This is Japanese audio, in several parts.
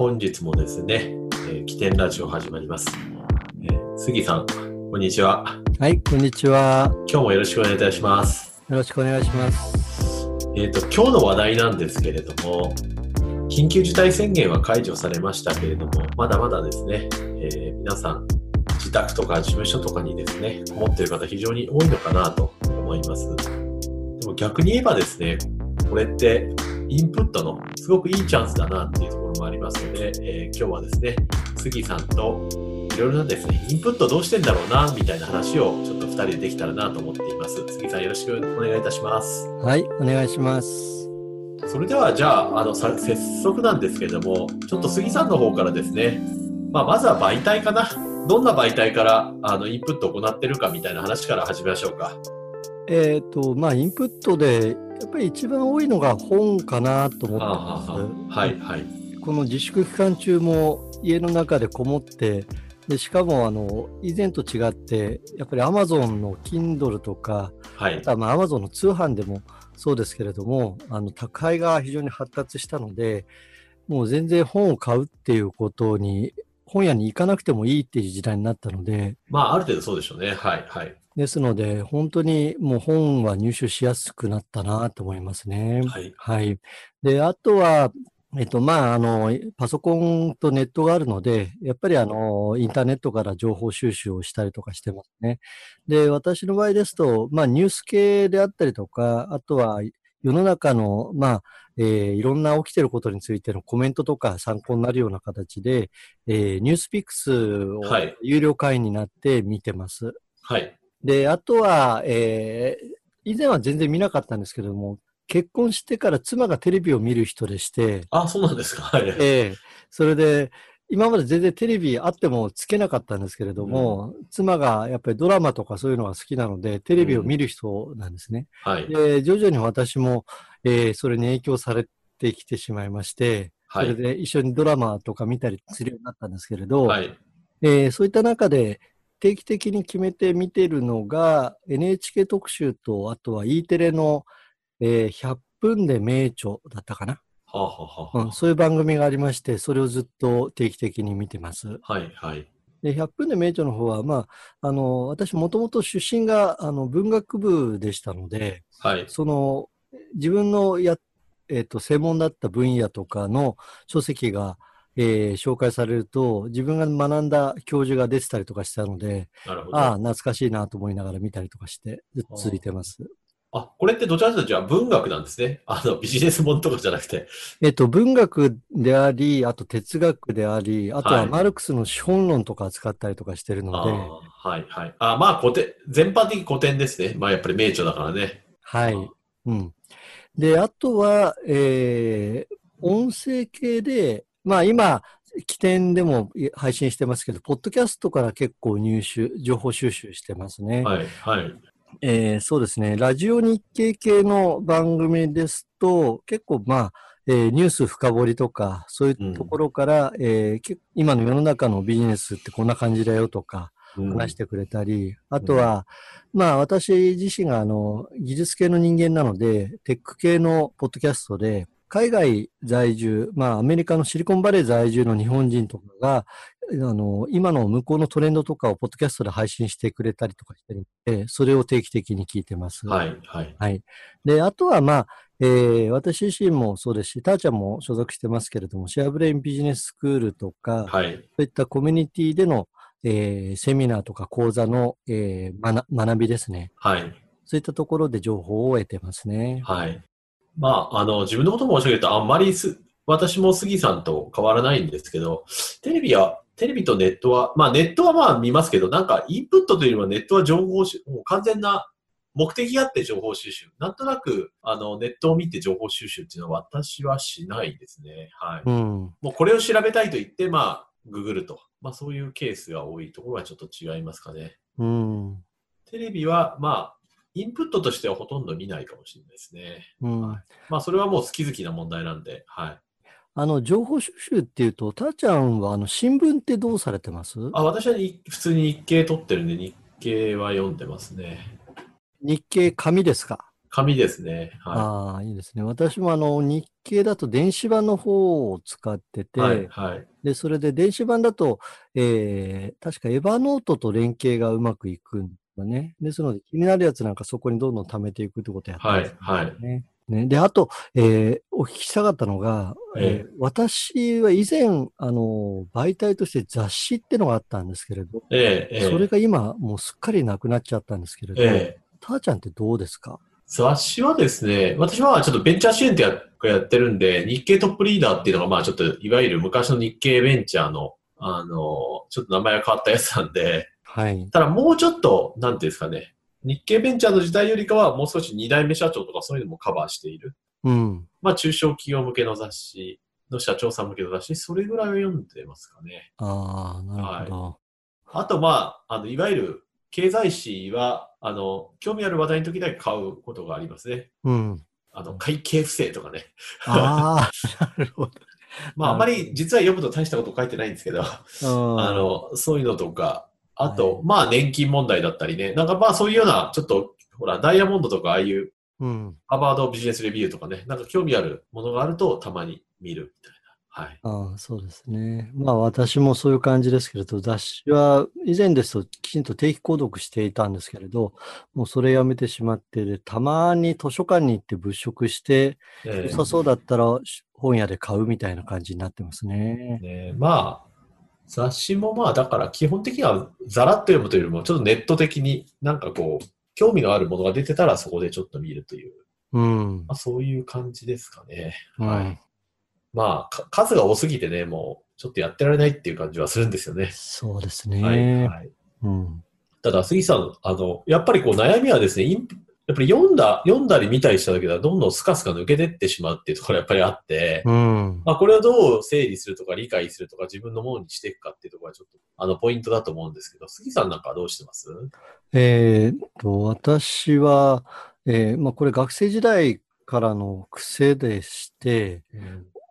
えー本日もですね、えー、起点ラジオ始まります。えー杉さん、こんにちは。はい、こんにちは。今日もよろしくお願いいたします。よろしくお願いします。えっ、と、今日の話題なんですけれども、緊急事態宣言は解除されましたけれども、まだまだですね、えー皆さん、自宅とか事務所とかにですね、こもっている方非常に多いのかなと思います。でも逆に言えばですね、これってインプットのすごくいいチャンスだなっていうところもありますので、えー今日はですね、杉さんといろいろなですね、インプットどうしてんだろうな、みたいな話をちょっと二人でできたらなと思っています。杉さんよろしくお願いいたします。はい、お願いします。それではじゃあ、あの、さ早速なんですけれども、ちょっと杉さんの方からですね、まあ、まずは媒体かな。どんな媒体から、あの、インプットを行ってるかみたいな話から始めましょうか。えっ、と、まあ、インプットで、やっぱり一番多いのが本かなと思ってはあます。はい、はい。この自粛期間中も家の中でこもって、でしかもあの以前と違って、やっぱり Amazon の Kindle とか、はいあ。とはまあ Amazon の通販でもそうですけれども、あの宅配が非常に発達したので、もう全然本を買うっていうことに、本屋に行かなくてもいいっていう時代になったので、まあ、ある程度そうでしょうね。はい、はい。ですので、本当にもう本は入手しやすくなったなと思いますね。はい。はい。で、あとは、えっと、まあ、あの、パソコンとネットがあるので、やっぱりあの、インターネットから情報収集をしたりとかしてますね。で、私の場合ですと、まあ、ニュース系であったりとか、あとは世の中の、まあ、えーいろんな起きてることについてのコメントとか参考になるような形で、えーニュースピックスをはい有料会員になって見てます。はい。で、あとは、えー以前は全然見なかったんですけども、結婚してから妻がテレビを見る人でして、あ、そうなんですか。はい。ええそれで、今まで全然テレビあってもつけなかったんですけれども、妻がやっぱりドラマとかそういうのが好きなので、テレビを見る人なんですね。はい。で、徐々に私も、えーそれに影響されてきてしまいまして、はい。それで一緒にドラマとか見たりするようになったんですけれど、はい。えーそういった中で定期的に決めて見てるのが NHK 特集とあとは E テレの、えー100分で名著だったかな、はあ、はあはあうん、そういう番組がありましてそれをずっと定期的に見てます。はい。はい。で100分で名著の方は、まあ、あの私もともと出身があの文学部でしたのではい。その自分のや、えー、と専門だった分野とかの書籍が、えー紹介されると自分が学んだ教授が出てたりとかしたので。ああ、懐かしいなと思いながら見たりとかして、続いてます。あ、これってどちらかというとじゃあ文学なんですね。あの、ビジネス本とかじゃなくて。えっと、文学であり、あと哲学であり、あとははいマルクスの資本論とか扱ったりとかしてるので、はいはい。あまあ古典、全般的に古典ですね。まあやっぱり名著だからね。はい。うん。で、あとは、えー、音声系で、まあ今、起点でも配信してますけど、ポッドキャストから結構入手、情報収集してますね。はいはい。えーそうですね。ラジオ日経系の番組ですと、結構まあ、えーニュース深掘りとか、そういうところから、えーけ今の世の中のビジネスってこんな感じだよとかうん話してくれたり、あとは、まあ私自身があの、技術系の人間なので、テック系のポッドキャストで、海外在住、まあアメリカのシリコンバレー在住の日本人とかが、あの、今の向こうのトレンドとかをポッドキャストで配信してくれたりとかしてるので、それを定期的に聞いてます。はいはい。はい。で、あとは、まあ、えー私自身もそうですし、たーちゃんも所属してますけれども、シェアブレインビジネススクールとか、はい。そういったコミュニティでの、えーセミナーとか講座の、えー学学びですね。はい。そういったところで情報を得てますね。はい。まあ、あの、自分のことも申し上げると、あんまりす、私も杉さんと変わらないんですけど、テレビは、テレビとネットは、まあネットはまあ見ますけど、なんかインプットというよりはネットは情報収、もう完全な目的があって情報収集。なんとなく、あの、ネットを見て情報収集っていうのは私はしないですね。はい。うん。もうこれを調べたいと言って、まあ、ググると。まあそういうケースが多いところはちょっと違いますかね。うん。テレビは、まあ、インプットとしてはほとんど見ないかもしれないですね。うん。はいまあそれはもう好き好きな問題なんで、はい。あの、情報収集っていうと、たーちゃんは、あの、新聞ってどうされてます？あ、私はに普通に日経取ってるんで、日経は読んでますね。日経紙ですか？紙ですね。はああ、いいですね。私もあの、日経だと電子版の方を使ってい。て、はい。はい。で、それで電子版だと、えー、確かエヴァノートと連携がうまくいくんだね。ですので、気になるやつなんかそこにどんどん貯めていくってことをやってますはいはいね。ね、で、あと、えーお聞きしたかったのが、えええー私は以前、あの、媒体として雑誌ってのがあったんですけれど、ええ、ええ。それが今もうすっかりなくなっちゃったんですけれど、ええ。たーちゃんってどうですか？雑誌はですね、私はちょっとベンチャー支援ってややってるんで、日経トップリーダーっていうのが、まあちょっと、いわゆる昔の日経ベンチャーの、あの、ちょっと名前が変わったやつなんで、はい。ただもうちょっと、なんていうんですかね、日経ベンチャーの時代よりかは、もう少し二代目社長とかそういうのもカバーしている。うん。まあ中小企業向けの雑誌の社長さん向けの雑誌、それぐらいを読んでますかね。ああ、なるほど。あと、まあ、あの、いわゆる経済誌は、あの、興味ある話題の時だけ買うことがありますね。うん。あの、会計不正とかね。ああ、なるほど。まあ、あんまり実は読むと大したこと書いてないんですけど、ああの、そういうのとか、あと、はいまあ、年金問題だったりね、なんかまあ、そういうような、ちょっと、ほら、ダイヤモンドとか、ああいう、うん。ハーバードビジネスレビューとかね、なんか興味あるものがあると、たまに見るみたいな。はい。ああ、そうですね。まあ私もそういう感じですけれど、雑誌は以前ですときちんと定期購読していたんですけれど、もうそれやめてしまって、で、たまに図書館に行って物色して、え良さそうだったら本屋で買うみたいな感じになってますね。ねまあ、雑誌もまあ、だから基本的にはざらっと読むというよりも、ちょっとネット的になんかこう、興味のあるものが出てたらそこでちょっと見るという、うん。まあ、そういう感じですかね。うんはい。まあ、か数が多すぎてね、もう、ちょっとやってられないっていう感じはするんですよね。そうですはい。ね。はい。うん。ただ、杉さん、あの、やっぱりこう悩みはですね、インやっぱり読んだ、読んだり見たりしただけではどんどんスカスカ抜けてってしまうっていうところがやっぱりあって、うん。まあ、これをどう整理するとか理解するとか自分のものにしていくかっていうところがちょっと、あの、ポイントだと思うんですけど、杉さんなんかはどうしてます？えーっと、私は、えーまあこれ学生時代からの癖でして、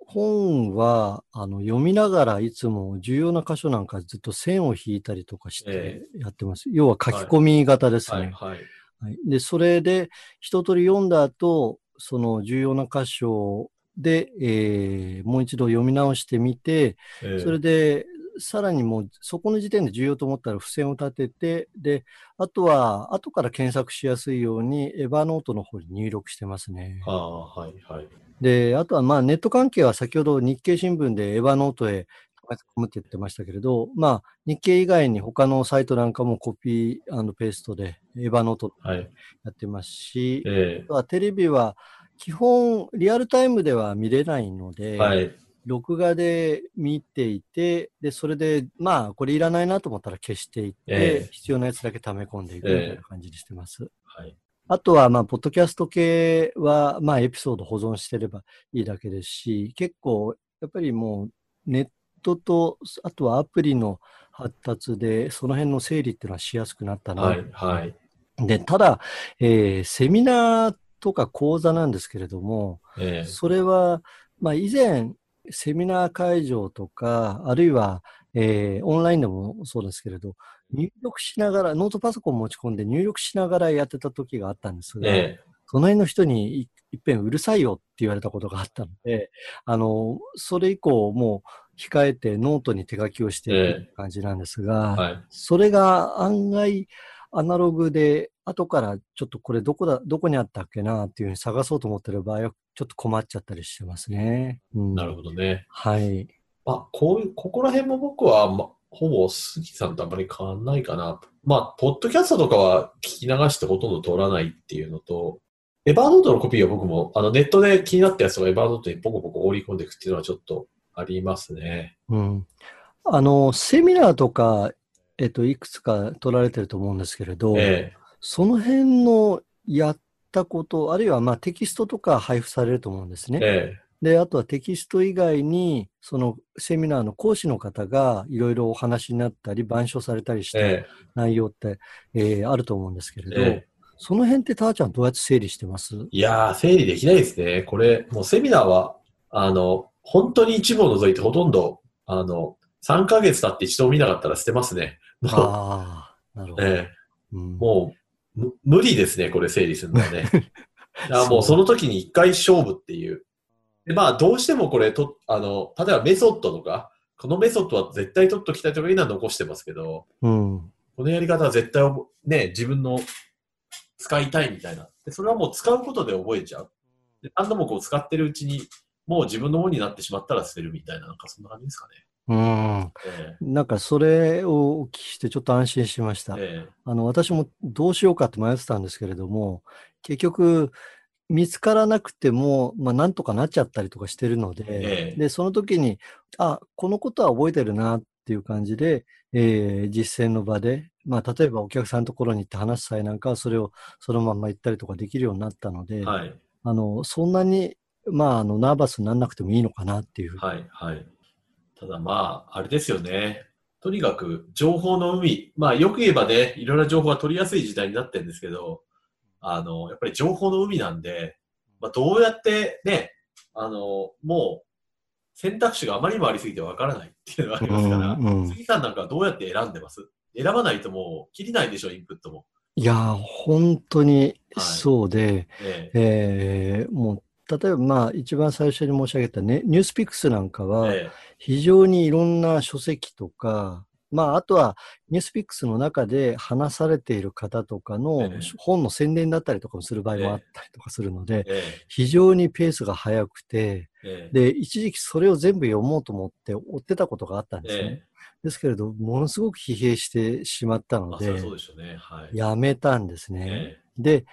本はあの読みながらいつも重要な箇所なんかずっと線を引いたりとかしてえやってます。要は書き込み型ですはい、ね。はい。はいで、それで一通り読んだ後、その重要な箇所で、えーもう一度読み直してみて、えーそれで、さらにもう、そこの時点で重要と思ったら付箋を立てて、で、あとは、後から検索しやすいように、エヴァノートの方に入力してますね。ああ、はい、はい。で、あとは、まあ、ネット関係は先ほど日経新聞でエヴァノートへ込むって言ってましたけれど、まあ、日経以外に他のサイトなんかもコピーペーストでエヴァノートはい。やってますし、えあとはテレビは基本リアルタイムでは見れないので、ーはい。録画で見ていて、で、それで、まあ、これいらないなと思ったら消していって、ええ必要なやつだけ溜め込んでいくみたいな感じにしてます。はい。あとは、まあ、ポッドキャスト系は、まあ、エピソード保存してればいいだけですし、結構、やっぱりもう、ネットと、あとはアプリの発達で、その辺の整理っていうのはしやすくなったな。はい、はい。で、ただ、えーセミナーとか講座なんですけれども、えーそれは、まあ、以前、セミナー会場とか、あるいは、えーオンラインでもそうですけれど、入力しながら、ノートパソコン持ち込んで入力しながらやってた時があったんですが、え隣の人にいっぺんうるさいよって言われたことがあったので、あの、それ以降もう控えてノートに手書きをしていえく感じなんですが、ーはい。それが案外アナログで、後からちょっとこれどこだ、どこにあったっけなっていうふうに探そうと思ってる場合は、ちょっと困っちゃったりしてますね。うん、なるほどね。はい。まあ、こういう、ここら辺も僕は、ま、ほぼ杉さんとあんまり変わんないかな。まあ、ポッドキャストとかは聞き流してほとんど通らないっていうのと、エバーノートのコピーは僕も、あの、ネットで気になったやつをエバーノートにポコポコ放り込んでいくっていうのはちょっとありますね。うん。あの、セミナーとか、えっと、いくつか取られてると思うんですけれど、えその辺のやったこと、あるいはまあテキストとか配布されると思うんですね。ええで、あとはテキスト以外に、そのセミナーの講師の方がいろいろお話になったり、板書されたりしたえ内容って、えーあると思うんですけれど、えええその辺ってたーちゃんどうやって整理してます？いやー、整理できないですね。これ、もうセミナーは、あの、本当に一部を除いてほとんど、あの、3ヶ月経って一度も見なかったら捨てますね。もう、ああ、なるほど。ええうんもう、む無理ですね、これ整理するのはね。いやもうその時に一回勝負っていう。で、まあ、どうしてもこれと、あの、例えばメソッドとか、このメソッドは絶対取っときたいとかいうのは残してますけど、うん。このやり方は絶対ね、自分の使いたいみたいな。で、それはもう使うことで覚えちゃう。で、何度もこう使ってるうちに、もう自分のものになってしまったら捨てるみたいな、なんかそんな感じですかね。うん。えなんかそれをお聞きしてちょっと安心しました。ええあの、私もどうしようかって迷ってたんですけれども、結局、見つからなくても、まあ、なんとかなっちゃったりとかしてるので、ええで、その時に、あ、このことは覚えてるなっていう感じで、えー実践の場で、まあ、例えばお客さんのところに行って話す際なんかは、それをそのまま言ったりとかできるようになったので、はい。あの、そんなに、まあ、あの、ナーバスにならなくてもいいのかなっていう。はい、はい。ただまあ、あれですよね。とにかく、情報の海。まあ、よく言えばね、いろんな情報が取りやすい時代になってるんですけど、あの、やっぱり情報の海なんで、まあ、どうやってね、あの、もう、選択肢があまりにもありすぎてわからないっていうのがありますから、うんうん杉さんなんかはどうやって選んでます？選ばないともう、切りないでしょ、インプットも。いやー、本当にはいそうで、えええーもう、例えば、まあ、一番最初に申し上げたね、ニュースピックスなんかは、え非常にいろんな書籍とか、まあ、あとは、ニュースピックスの中で話されている方とかのええ。本の宣伝だったりとかもする場合もあったりとかするのでえ、え。非常にペースが速くて、ええ。で、一時期それを全部読もうと思って追ってたことがあったんですね。ええ。ですけれど、ものすごく疲弊してしまったので。やめたんですね。え。で、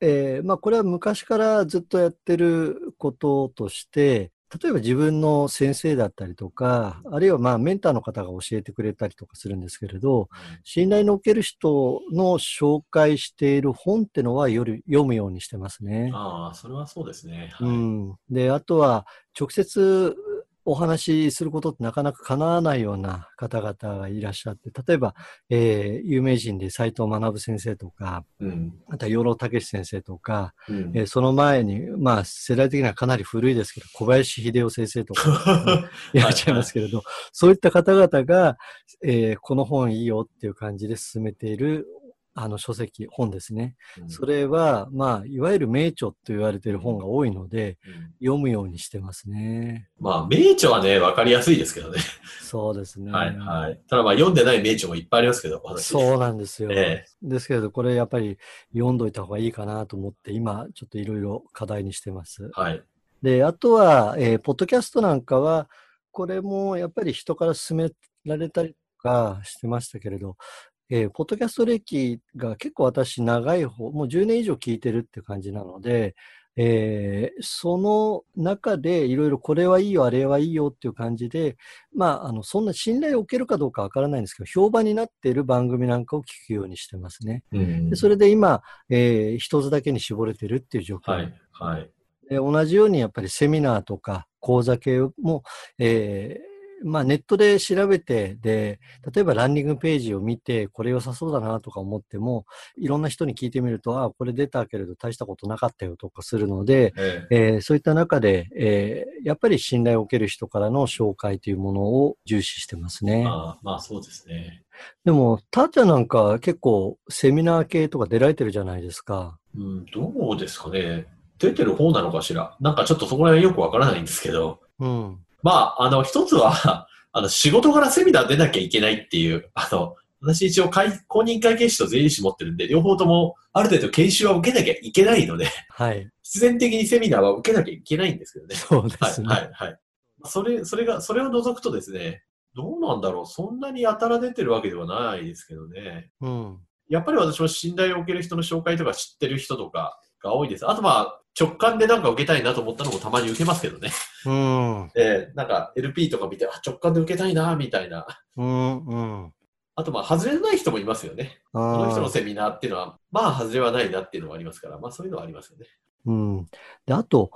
えーまあ、これは昔からずっとやってることとして、例えば自分の先生だったりとか、あるいはまあメンターの方が教えてくれたりとかするんですけれど、え信頼のおける人の紹介している本ってのはより読むようにしてますね。ああ、それはそうですね。はい。うん。で、あとは直接お話しすることってなかなか叶わないような方々がいらっしゃって、例えば、えー有名人で斉藤学先生とか、うん。あとは養老孟司先生とか、うんえーその前に、まあ、世代的にはかなり古いですけど、小林秀夫先生とか いらっしゃいますけれど、そういった方々が、えーこの本いいよっていう感じで進めている、あの書籍、本ですね。うんそれは、まあ、いわゆる名著と言われている本が多いので、うん読むようにしてますね。まあ、名著はね、わかりやすいですけどね。そうですね。はい、はい。ただまあ、読んでない名著もいっぱいありますけど、私。そうなんですよ。えですけれど、これやっぱり読んどいた方がいいかなと思って、今、ちょっといろいろ課題にしてます。はい。で、あとは、えーポッドキャストなんかは、これもやっぱり人から勧められたりとかしてましたけれど、えーポッドキャスト歴が結構私長い方、もう10年以上聞いてるって感じなので、えーその中でいろいろこれはいいよ、あれはいいよっていう感じで、まあ、あの、そんな信頼を受けるかどうかわからないんですけど、評判になっている番組なんかを聞くようにしてますね。うんでそれで今、えー一つだけに絞れてるっていう状況はい、はい。で同じようにやっぱりセミナーとか講座系も、えーまあ、ネットで調べてで、例えばランディングページを見て、これ良さそうだなとか思っても、いろんな人に聞いてみると、ああ、これ出たけれど大したことなかったよとかするので、ええーそういった中で、えーやっぱり信頼を受ける人からの紹介というものを重視してますえね。まあ、まあ、そうですね。でも、たーちゃんなんか結構セミナー系とか出られてるじゃないですか。うん、どうですかね。出てる方なのかしら。なんかちょっとそこら辺よくわからないんですけど。うん。まあ、あの、一つは、あの、仕事からセミナー出なきゃいけないっていう、あの、私一応会公認会計士と税理士持ってるんで、両方ともある程度研修は受けなきゃいけないので、はい。必然的にセミナーは受けなきゃいけないんですけどね。そうではい、すね。はい、はい。それ、それが、それを除くとですね、どうなんだろう。そんなにやたら出てるわけではないですけどね。うん。やっぱり私も信頼を受ける人の紹介とか知ってる人とかが多いです。あとまあ、直感でなんか受けたいなと思ったのもたまに受けますけどね。うん。えーなんか LP とか見て、あ、直感で受けたいな、みたいな。うん。うん。あとまあ、外れのない人もいますよね。あこの人のーセミナーっていうのは、まあ、外れはないなっていうのはありますから、まあ、そういうのはありますよね。うん。で、あと、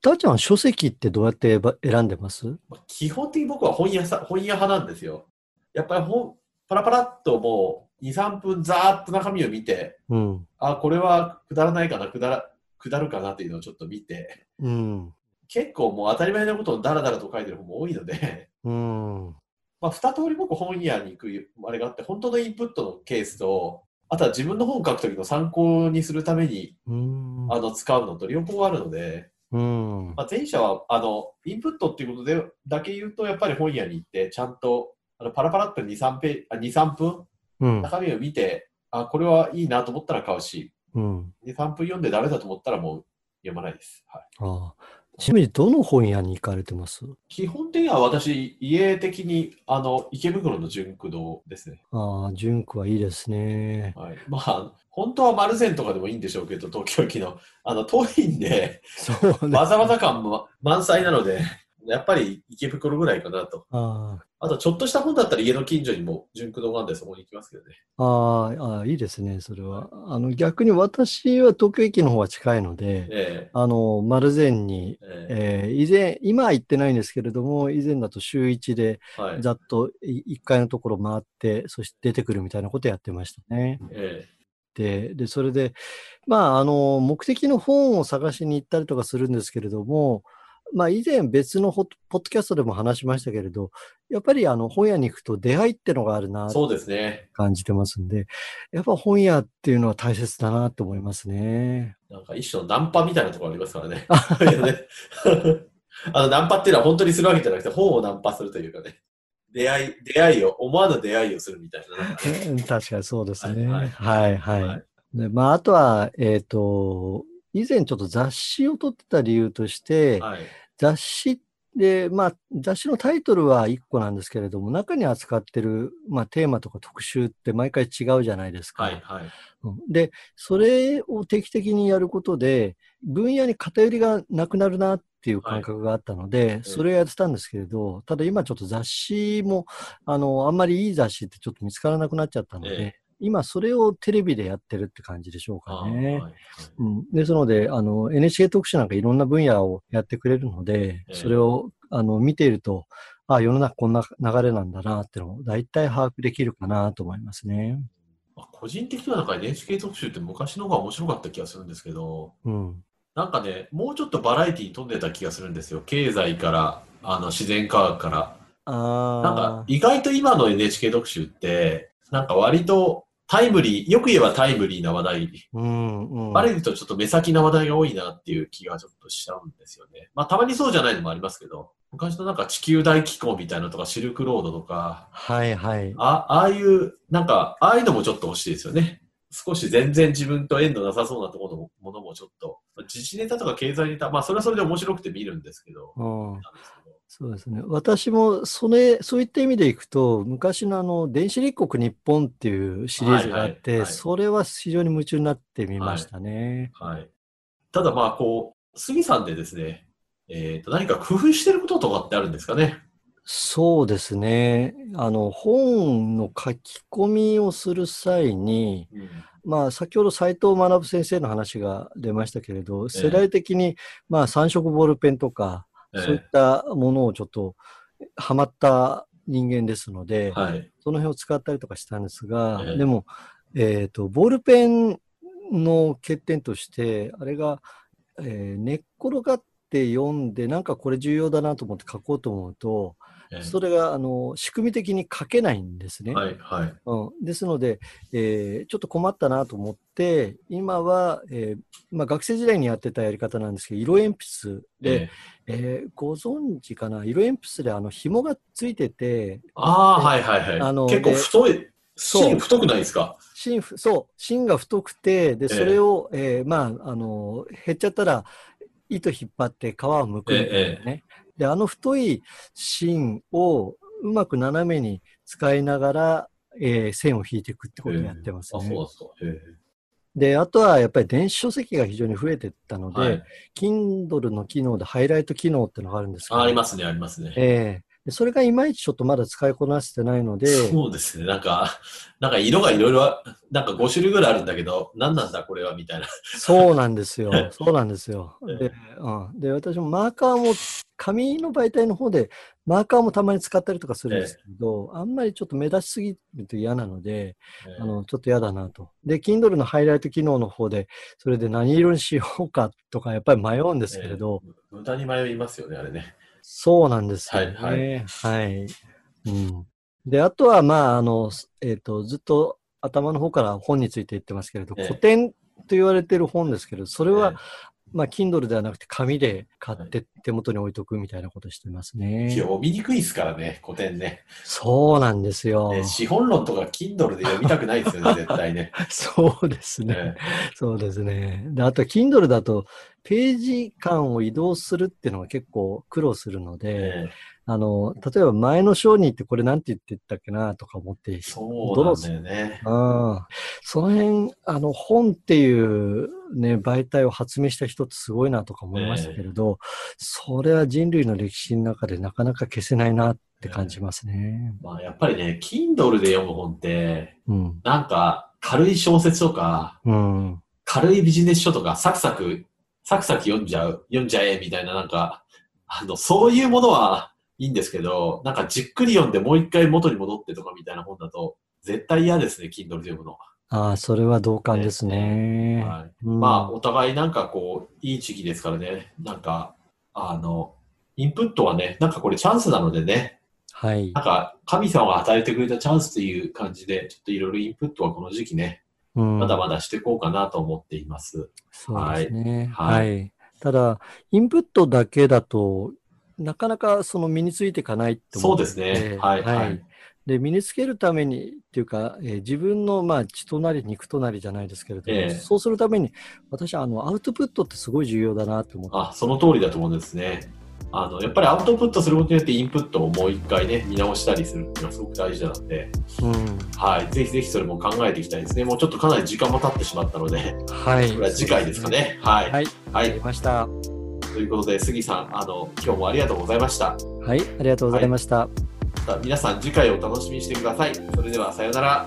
たーちゃんは書籍ってどうやってば選んでます？まあ、基本的に僕は本屋さ、本屋派なんですよ。やっぱり本、パラパラっともう、2、3分ざーっと中身を見て、うん。あ、これはくだらないかな、くだら、くだるかなっていうのをちょっと見て、うん。結構もう当たり前のことをダラダラと書いてる本も多いので、うん。まあ、二通り僕本屋に行くあれがあって、本当のインプットのケースと、あとは自分の本を書くときの参考にするためにうん。あの使うのと両方あるので、うん。まあ、前者はあのインプットっていうことでだけ言うと、やっぱり本屋に行って、ちゃんとあのパラパラっと2、3, ペあ2 3分うん。中身を見て、あ、これはいいなと思ったら買うし、うん。2、3分読んでダメだと思ったらもう読まないです。はい、ああ。ちなみにどの本屋に行かれてます？基本的には私、家的にあの池袋の純駆堂ですね。ああ、純区はいいですね。はい、まあ、本当は丸善とかでもいいんでしょうけど、東京駅の。あの、遠いんで、そうね。わざわざ感も満載なので、やっぱり池袋ぐらいかなと。ああと、ちょっとした本だったら家の近所にも純駆堂があるんで、そこに行きますけどね。あ、あいいですね、それは。あの、逆に私は東京駅の方が近いので、えあの、丸善に、えええー以前、今は行ってないんですけれども、以前だと週1で。ざっと1階のところ回って、そして出てくるみたいなことやってましたね。えで、で、それで、まあ、あの、目的の本を探しに行ったりとかするんですけれども、まあ、以前別のポッドキャストでも話しましたけれど、やっぱりあの本屋に行くと出会いってのがあるなそうですね。感じてますんで、やっぱ本屋っていうのは大切だなと思いますね。なんか一種のナンパみたいなところありますからね。ね あの、ナンパっていうのは本当にするわけじゃなくて、本をナンパするというかね。出会い、出会いを、思わぬ出会いをするみたいな。確かにそうですね。ははいい、はい、はいで、まあ、あとは、えっ、と、以前ちょっと雑誌を撮ってた理由として、はい。雑誌で、まあ、雑誌のタイトルは1個なんですけれども、中に扱ってる、まあ、テーマとか特集って毎回違うじゃないですか。はい。はい。うんで、それを定期的にやることで、分野に偏りがなくなるなっていう感覚があったので、それをやってたんですけれど、ただ今ちょっと雑誌も、あの、あんまりいい雑誌ってちょっと見つからなくなっちゃったので、え今それをテレビでやってるって感じでしょうあかね。はいうん、ですので、あの、NHK 特集なんかいろんな分野をやってくれるので、ええそれをあの見ていると、あ世の中こんな流れなんだなってのを大体把握できるかなと思いますね。まあ個人的にはなんか NHK 特集って昔の方が面白かった気がするんですけど、うん。なんかね、もうちょっとバラエティに富んでた気がするんですよ。経済から、あの、自然科学から。あなんか、意外と今の NHK 特集って、なんか割とタイムリー、よく言えばタイムリーな話題、うんうん。ある意味とちょっと目先な話題が多いなっていう気がちょっとしちゃうんですよね。まあ、たまにそうじゃないのもありますけど、昔のなんか地球大気候みたいなのとか、シルクロードとか、はいはい。あああいう、なんか、ああいうのもちょっと欲しいですよね。少し全然自分と縁のなさそうなところのものもちょっと、自治ネタとか経済ネタ、まあそれはそれで面白くて見るんですけど、うん、なんですけどそうですね。私もそれ、そういった意味でいくと、昔のあの、電子立国日本っていうシリーズがあって、はいはいはいそれは非常に夢中になってみましたね。はい。ただまあこう、杉さんでですね、えっ、と、何か工夫してることとかってあるんですかね？そうですね。あの、本の書き込みをする際に、うんまあ、先ほど斉藤学先生の話が出ましたけれど、世代的に、まあ、三色ボールペンとか、そういったものをちょっと、ハマった人間ですので、はい。その辺を使ったりとかしたんですが、ええでも、えっと、ボールペンの欠点として、あれが、えー寝っ転がって読んで、なんかこれ重要だなと思って書こうと思うと、えーそれが、あの、仕組み的に書けないんですね。はい、はい。うん、ですので、えーちょっと困ったなと思って、今は、えーまあ、学生時代にやってたやり方なんですけど、色鉛筆で、えーご存知かな、色鉛筆であの紐がついてて、ああ、はい、はい、はい。あの結構で太い、そう。芯太くないですか？芯ふ、そう、芯が太くて、で、ええ。それを、えーまあ、あの、減っちゃったら、糸引っ張って皮を剥くみたいなね。で、あの太い芯をうまく斜めに使いながら、えー線を引いていくってことをやってますあ、そうですか。へで、あとはやっぱり電子書籍が非常に増えていったので、えはい。Kindle の機能でハイライト機能っていうのがあるんですけど、あありますね、ありますね。えそれがいまいちちょっとまだ使いこなせてないので、そうですね。なんか、なんか色がいろいろ、なんか5種類ぐらいあるんだけど、何なんだこれはみたいな。そうなんですよ。そうなんですよ。ええで、うん、で私もマーカーも、紙の媒体の方で、マーカーもたまに使ったりとかするんですけど、あんまりちょっと目立ちすぎると嫌なので、あの、ちょっと嫌だなと。で、Kindle のハイライト機能の方で、それで何色にしようかとか、やっぱり迷うんですけれど、ええ無駄に迷いますよね、あれね。そうなんですよね。はいはい。うん。で、あとは、まあ、あの、えっ、と、ずっと頭の方から本について言ってますけれど、ええ古典と言われてる本ですけど、それは、えまあ、Kindle ではなくて紙で買って手元に置いとくみたいなことしてますえね。読みにくいですからね、古典ね。そうなんですよ。ね資本論とか Kindle で読みたくないですよね、絶対ね。そうですね。ねそうですね。であと、Kindle だと、ページ間を移動するっていうのが結構苦労するので、えあの、例えば前の章に行ってこれなんて言ってたっけなとか思って、そうなんだよね。うんその辺、あの、本っていうね、媒体を発明した人ってすごいなとか思いましたけれど、それは人類の歴史の中でなかなか消せないなって感じますね。まあ、やっぱりね、Kindle で読む本って、うん。なんか、軽い小説とか、うん。軽いビジネス書とか、サクサク、サクサク読んじゃう、読んじゃえ、みたいな、なんか、あの、そういうものはいいんですけど、なんかじっくり読んでもう一回元に戻ってとかみたいな本だと、絶対嫌ですね、Kindle で読むの。ああ、それは同感ですね。はい。うんまあ、お互いなんかこう、いい時期ですからね、なんか、あの、インプットはね、なんかこれチャンスなのでね、はいな。んか神様が与えてくれたチャンスという感じで、ちょっといろいろインプットはこの時期ね、うんまだまだしていこうかなと思っています。そうですね。ははいい。ただ、インプットだけだと、なかなかその身についていかないってそうで思ってすね。はい、はい。で、身につけるためにっていうか、えー自分のまあ血となり肉となりじゃないですけれども、ええそうするために、私はあのアウトプットってすごい重要だなと思って。あ、その通りだと思うんですね。あの、やっぱりアウトプットすることによってインプットをもう一回ね、見直したりするっていうのはすごく大事なので、うん。はい。ぜひぜひそれも考えていきたいですね。もうちょっとかなり時間も経ってしまったので、はい。これは次回ですかね。はい。はい。はい。ました。ということで、杉さん、あの、今日もありがとうございました。はい。ありがとうございました。また皆さん次回をお楽しみにしてください。それでは、さようなら。